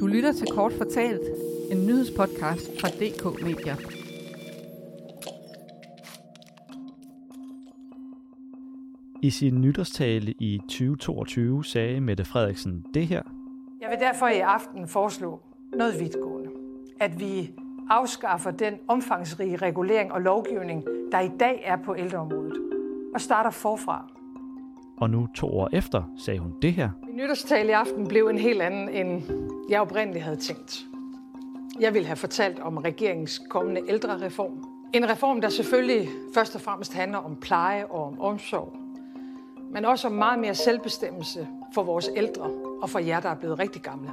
Du lytter til Kort Fortalt, en nyhedspodcast fra DK Media. I sin nytårstale i 2022 sagde Mette Frederiksen det her. Jeg vil derfor i aften foreslå noget vidtgående. At vi afskaffer den omfangsrige regulering og lovgivning, der i dag er på ældreområdet, og starter forfra. Og nu to år efter sagde hun det her. Min nytårstale i aften blev en helt anden, end jeg oprindeligt havde tænkt. Jeg ville have fortalt om regeringens kommende ældrereform. En reform, der selvfølgelig først og fremmest handler om pleje og om omsorg, men også om meget mere selvbestemmelse for vores ældre og for jer, der er blevet rigtig gamle.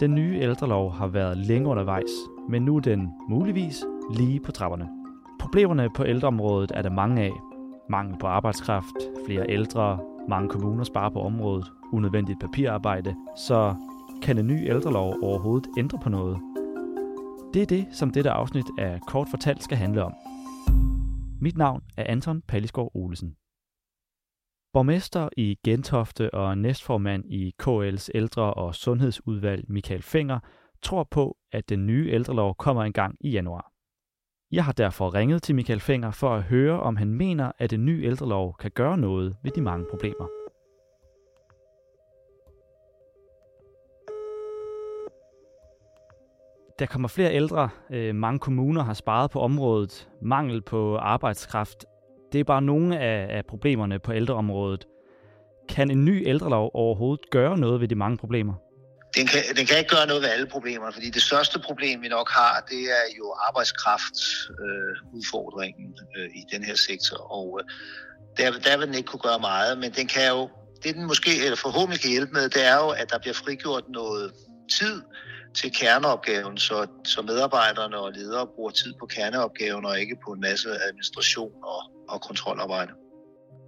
Den nye ældrelov har været længe undervejs, men nu er den muligvis lige på trapperne. Problemerne på ældreområdet er der mange af. Mangel på arbejdskraft, flere ældre, mange kommuner sparer på området, unødvendigt papirarbejde, så kan en ny ældrelov overhovedet ændre på noget? Det er det, som dette afsnit af Kort Fortalt skal handle om. Mit navn er Anton Pallisgaard Olesen. Borgmester i Gentofte og næstformand i KL's ældre- og sundhedsudvalg Michael Fenger tror på, at den nye ældrelov kommer en gang i januar. Jeg har derfor ringet til Michael Fenger for at høre, om han mener, at en nye ældrelov kan gøre noget ved de mange problemer. Der kommer flere ældre. Øh, mange kommuner har sparet på området. Mangel på arbejdskraft. Det er bare nogle af, af problemerne på ældreområdet. Kan en ny ældrelov overhovedet gøre noget ved de mange problemer? Den kan, den kan ikke gøre noget ved alle problemer, fordi det største problem, vi nok har, det er jo arbejdskraftudfordringen øh, øh, i den her sektor. Og øh, der, der vil den ikke kunne gøre meget, men den kan jo, det den måske, eller forhåbentlig kan hjælpe med, det er jo, at der bliver frigjort noget tid til kerneopgaven, så, så medarbejderne og ledere bruger tid på kerneopgaven og ikke på en masse administration og, og kontrolarbejde.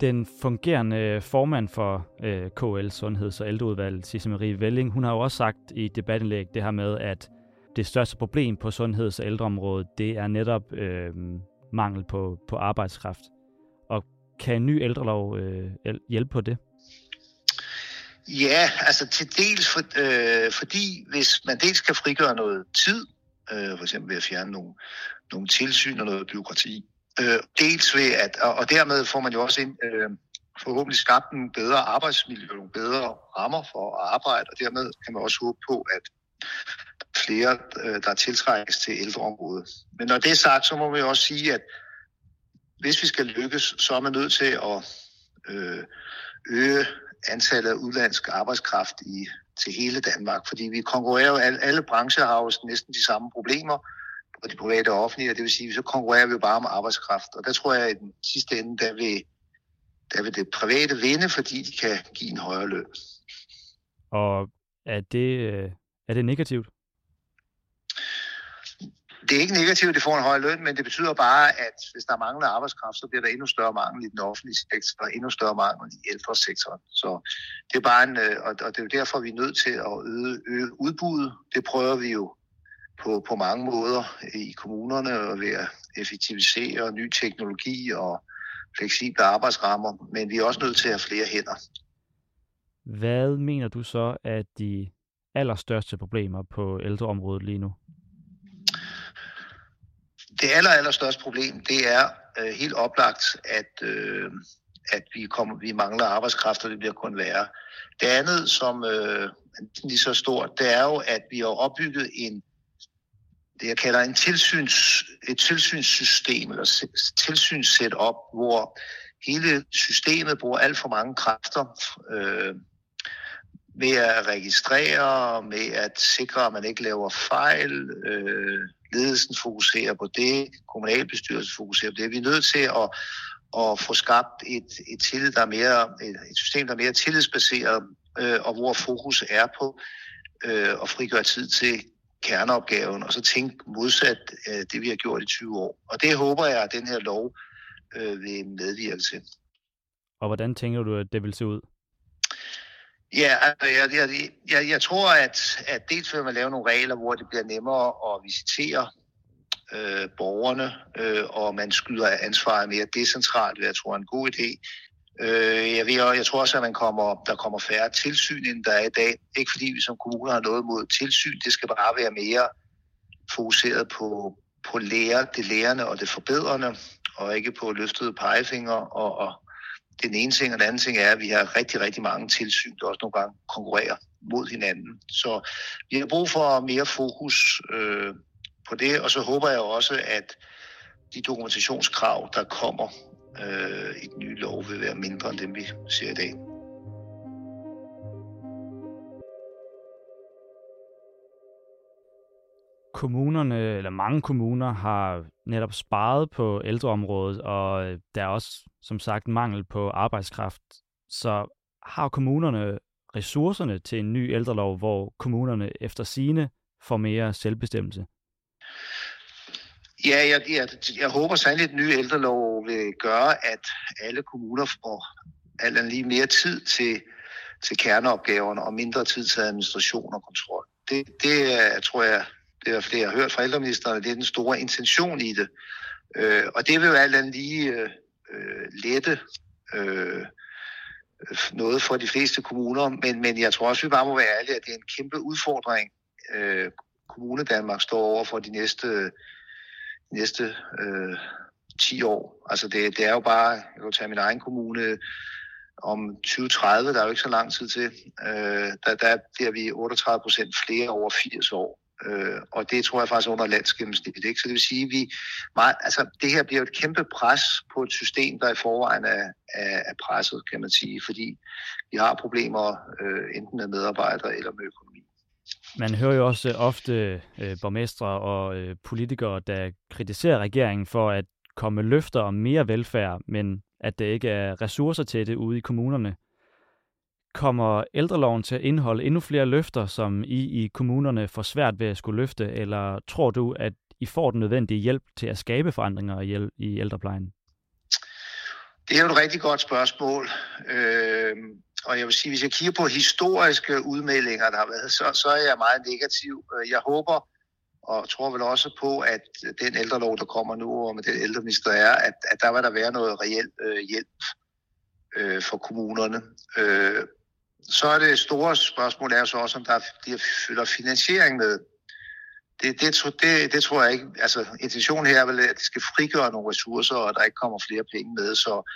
Den fungerende formand for øh, KL Sundheds- og ældreudvalget, Sisse Marie Velling, hun har jo også sagt i debatindlæg det her med, at det største problem på sundheds- og ældreområdet, det er netop øh, mangel på, på arbejdskraft. Og kan en ny ældrelov øh, hjælpe på det? Ja, altså til dels for, øh, fordi hvis man dels kan frigøre noget tid, øh, for eksempel ved at fjerne nogle, nogle tilsyn og noget byråkrati, øh, dels ved at, og, og dermed får man jo også ind, øh, forhåbentlig skabt nogle bedre arbejdsmiljø, nogle bedre rammer for at arbejde, og dermed kan man også håbe på, at flere, øh, der tiltrækkes til ældreområdet. Men når det er sagt, så må vi også sige, at hvis vi skal lykkes, så er man nødt til at øh, øge antallet af udlandsk arbejdskraft i, til hele Danmark, fordi vi konkurrerer jo, alle, alle brancher har jo næsten de samme problemer, og de private og offentlige, og det vil sige, så konkurrerer vi jo bare om arbejdskraft. Og der tror jeg, at i den sidste ende, der vil, der vil det private vinde, fordi de kan give en højere løn. Og er det, øh, er det negativt? det er ikke negativt, at de får en høj løn, men det betyder bare, at hvis der mangler arbejdskraft, så bliver der endnu større mangel i den offentlige sektor, og endnu større mangel i ældresektoren. Så det er bare en, øh, og det er jo derfor, vi er nødt til at øge, øge udbuddet. Det prøver vi jo på, på mange måder i kommunerne og ved at effektivisere ny teknologi og fleksible arbejdsrammer, men vi er også nødt til at have flere hænder. Hvad mener du så er de allerstørste problemer på ældreområdet lige nu? det aller, aller største problem, det er øh, helt oplagt, at, øh, at vi, kommer, vi mangler arbejdskraft, og det bliver kun værre. Det andet, som øh, er lige så stort, det er jo, at vi har opbygget en, det jeg kalder en tilsyns, et tilsynssystem, eller tilsynssetup, hvor hele systemet bruger alt for mange kræfter øh, med at registrere, med at sikre, at man ikke laver fejl, øh, ledelsen fokuserer på det, kommunalbestyrelsen fokuserer på det. Vi er nødt til at, at få skabt et, et, tillid, der er mere, et, et system, der er mere tillidsbaseret, øh, og hvor fokus er på øh, at frigøre tid til kerneopgaven, og så tænke modsat øh, det, vi har gjort i 20 år. Og det håber jeg, at den her lov øh, vil medvirke til. Og hvordan tænker du, at det vil se ud? Ja, altså, jeg, jeg, jeg, jeg tror, at, at dels vil man lave nogle regler, hvor det bliver nemmere at visitere øh, borgerne, øh, og man skyder ansvaret mere decentralt, hvad jeg tror er en god idé. Øh, jeg, ved, jeg tror også, at man kommer, der kommer færre tilsyn, end der er i dag. Ikke fordi vi som kommuner har noget mod tilsyn, det skal bare være mere fokuseret på, på lære, det lærende og det forbedrende, og ikke på løftede pegefinger. Og, og den ene ting, og den anden ting er, at vi har rigtig, rigtig mange tilsyn, der også nogle gange konkurrerer mod hinanden. Så vi har brug for mere fokus øh, på det, og så håber jeg også, at de dokumentationskrav, der kommer øh, i den nye lov, vil være mindre end dem, vi ser i dag. kommunerne, eller mange kommuner, har netop sparet på ældreområdet, og der er også, som sagt, mangel på arbejdskraft. Så har kommunerne ressourcerne til en ny ældrelov, hvor kommunerne efter sine får mere selvbestemmelse? Ja, jeg, jeg, jeg håber sandelig, at den nye ældrelov vil gøre, at alle kommuner får alt lige mere tid til, til kerneopgaverne og mindre tid til administration og kontrol. Det, det er, tror jeg, det er det, jeg har hørt fra ældreministeren, det er den store intention i det. Øh, og det vil jo alt andet lige øh, øh, lette øh, noget for de fleste kommuner, men, men jeg tror også, vi bare må være ærlige, at det er en kæmpe udfordring, øh, Kommune Danmark står over for de næste, næste øh, 10 år. Altså det, det er jo bare, jeg kan tage min egen kommune, om 2030, der er jo ikke så lang tid til, øh, der, der bliver vi 38 procent flere over 80 år. Øh, og det tror jeg faktisk under landsgennemsnittet. Ikke? Så det vil sige, vi meget, altså, det her bliver et kæmpe pres på et system, der i forvejen er, er, er presset, kan man sige, fordi vi har problemer øh, enten med medarbejdere eller med økonomi. Man hører jo også øh, ofte øh, borgmestre og øh, politikere, der kritiserer regeringen for at komme med løfter om mere velfærd, men at der ikke er ressourcer til det ude i kommunerne. Kommer ældreloven til at indeholde endnu flere løfter, som I i kommunerne får svært ved at skulle løfte, eller tror du, at I får den nødvendige hjælp til at skabe forandringer i ældreplejen? Det er jo et rigtig godt spørgsmål. Øh, og jeg vil sige, hvis jeg kigger på historiske udmeldinger, der har været, så, så er jeg meget negativ. Øh, jeg håber og tror vel også på, at den ældrelov, der kommer nu, og med den ældreminister er, at, at der vil der være noget reelt øh, hjælp øh, for kommunerne. Øh, så er det store spørgsmål er så også, om der bliver fylder finansiering med. Det, det, det, det tror jeg ikke. Altså, intentionen her er vel, at det skal frigøre nogle ressourcer, og der ikke kommer flere penge med. Så,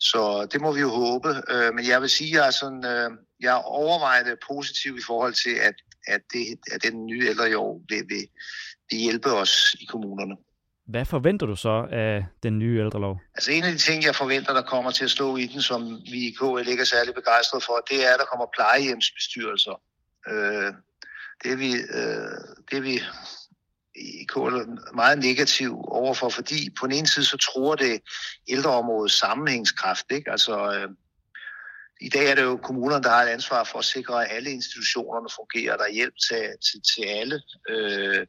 så det må vi jo håbe. Øh, men jeg vil sige, at jeg er, sådan, øh, jeg er overvejende positiv i forhold til, at, at, det, at den nye ældre i år vil, vil, vil hjælpe os i kommunerne. Hvad forventer du så af den nye ældrelov? Altså en af de ting, jeg forventer, der kommer til at stå i den, som vi i KL ikke er særlig begejstrede for, det er, at der kommer plejehjemsbestyrelser. Øh, det, er vi, øh, det er vi i KL meget negativ overfor, fordi på den ene side så tror det ældreområdets sammenhængskraft. Ikke? Altså, øh, I dag er det jo kommunerne, der har et ansvar for at sikre, at alle institutionerne fungerer. Der er hjælp til, til, til alle. Øh,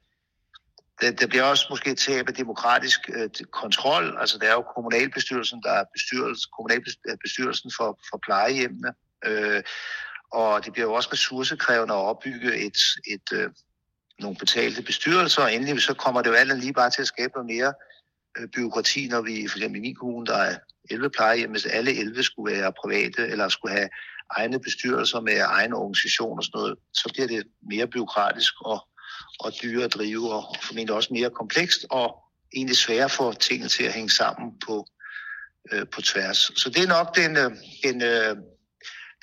der, der bliver også måske tab af demokratisk øh, kontrol. Altså, det er jo kommunalbestyrelsen, der er øh, bestyrelsen, kommunalbestyrelsen for, for plejehjemmene. Øh, og det bliver jo også ressourcekrævende at opbygge et, et, øh, nogle betalte bestyrelser, og endelig så kommer det jo alt lige bare til at skabe noget mere øh, byråkrati, når vi for eksempel i min kommune, der er 11 plejehjem, hvis alle 11 skulle være private, eller skulle have egne bestyrelser med egne organisationer og sådan noget, så bliver det mere byråkratisk og og dyre at drive, og formentlig også mere komplekst, og egentlig sværere for tingene til at hænge sammen på, øh, på tværs. Så det er nok den, øh, den, øh,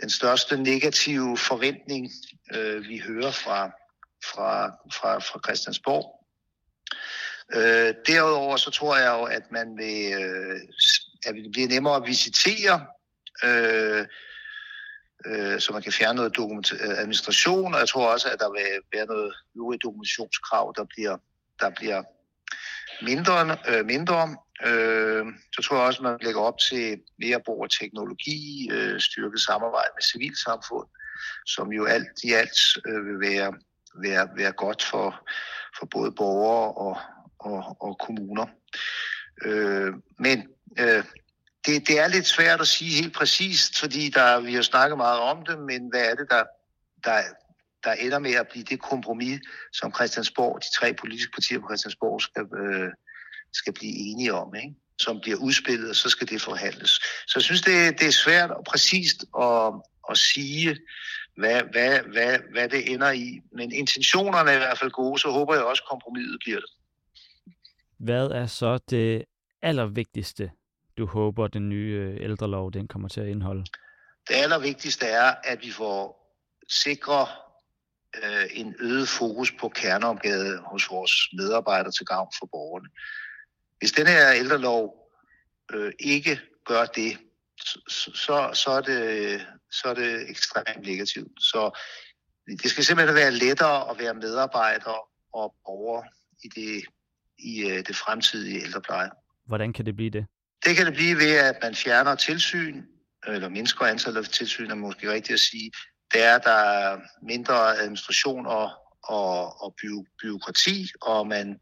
den største negative forventning, øh, vi hører fra, fra, fra, fra Christiansborg. Øh, derudover så tror jeg jo, at man vil, øh, at det bliver nemmere at visitere øh, øh, så man kan fjerne noget dokument- øh, administration, og jeg tror også, at der vil være noget øvrigt dokumentationskrav, der bliver, der bliver mindre. Øh, mindre. Øh, så tror jeg også, at man lægger op til mere brug af teknologi, øh, styrket samarbejde med civilsamfund, som jo alt i alt øh, vil være, være, være godt for, for både borgere og, og, og kommuner. Øh, men øh, det, det er lidt svært at sige helt præcist, fordi der, vi har snakket meget om det, men hvad er det, der, der, der ender med at blive det kompromis, som Christiansborg, de tre politiske partier på Christiansborg skal, øh, skal blive enige om. Ikke? som bliver udspillet, og så skal det forhandles. Så jeg synes, det, det er svært og præcist at, at sige, hvad, hvad, hvad, hvad det ender i. Men intentionerne er i hvert fald gode, så håber jeg også, at kompromiset bliver det. Hvad er så det allervigtigste, du håber, den nye øh, ældrelov den kommer til at indeholde? Det allervigtigste er, at vi får sikre øh, en øget fokus på kerneopgavet hos vores medarbejdere til gavn for borgerne. Hvis den her ældrelov øh, ikke gør det, så, så, er det, så er det ekstremt negativt. Så det skal simpelthen være lettere at være medarbejder og borger i det, i øh, det fremtidige ældrepleje. Hvordan kan det blive det? Det kan det blive ved, at man fjerner tilsyn, eller mindsker antallet af tilsyn, er måske rigtigt at sige. Det er, der er mindre administration og, og, og by, byråkrati, og man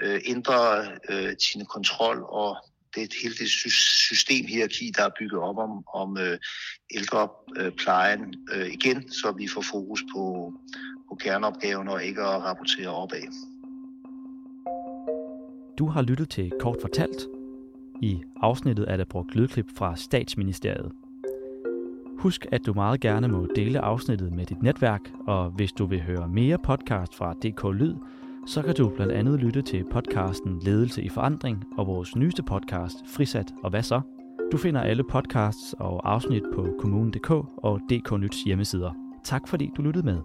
øh, ændrer øh, sine kontrol og det hele det systemhierarki, der er bygget op om, om øh, ældreplejen øh, igen, så vi får fokus på, på kerneopgaven og ikke at rapportere opad. Du har lyttet til Kort Fortalt. I afsnittet er der brugt lydklip fra Statsministeriet. Husk, at du meget gerne må dele afsnittet med dit netværk, og hvis du vil høre mere podcast fra DK Lyd, så kan du blandt andet lytte til podcasten Ledelse i Forandring og vores nyeste podcast Frisat og hvad så? Du finder alle podcasts og afsnit på kommunen.dk og DK Nyts hjemmesider. Tak fordi du lyttede med.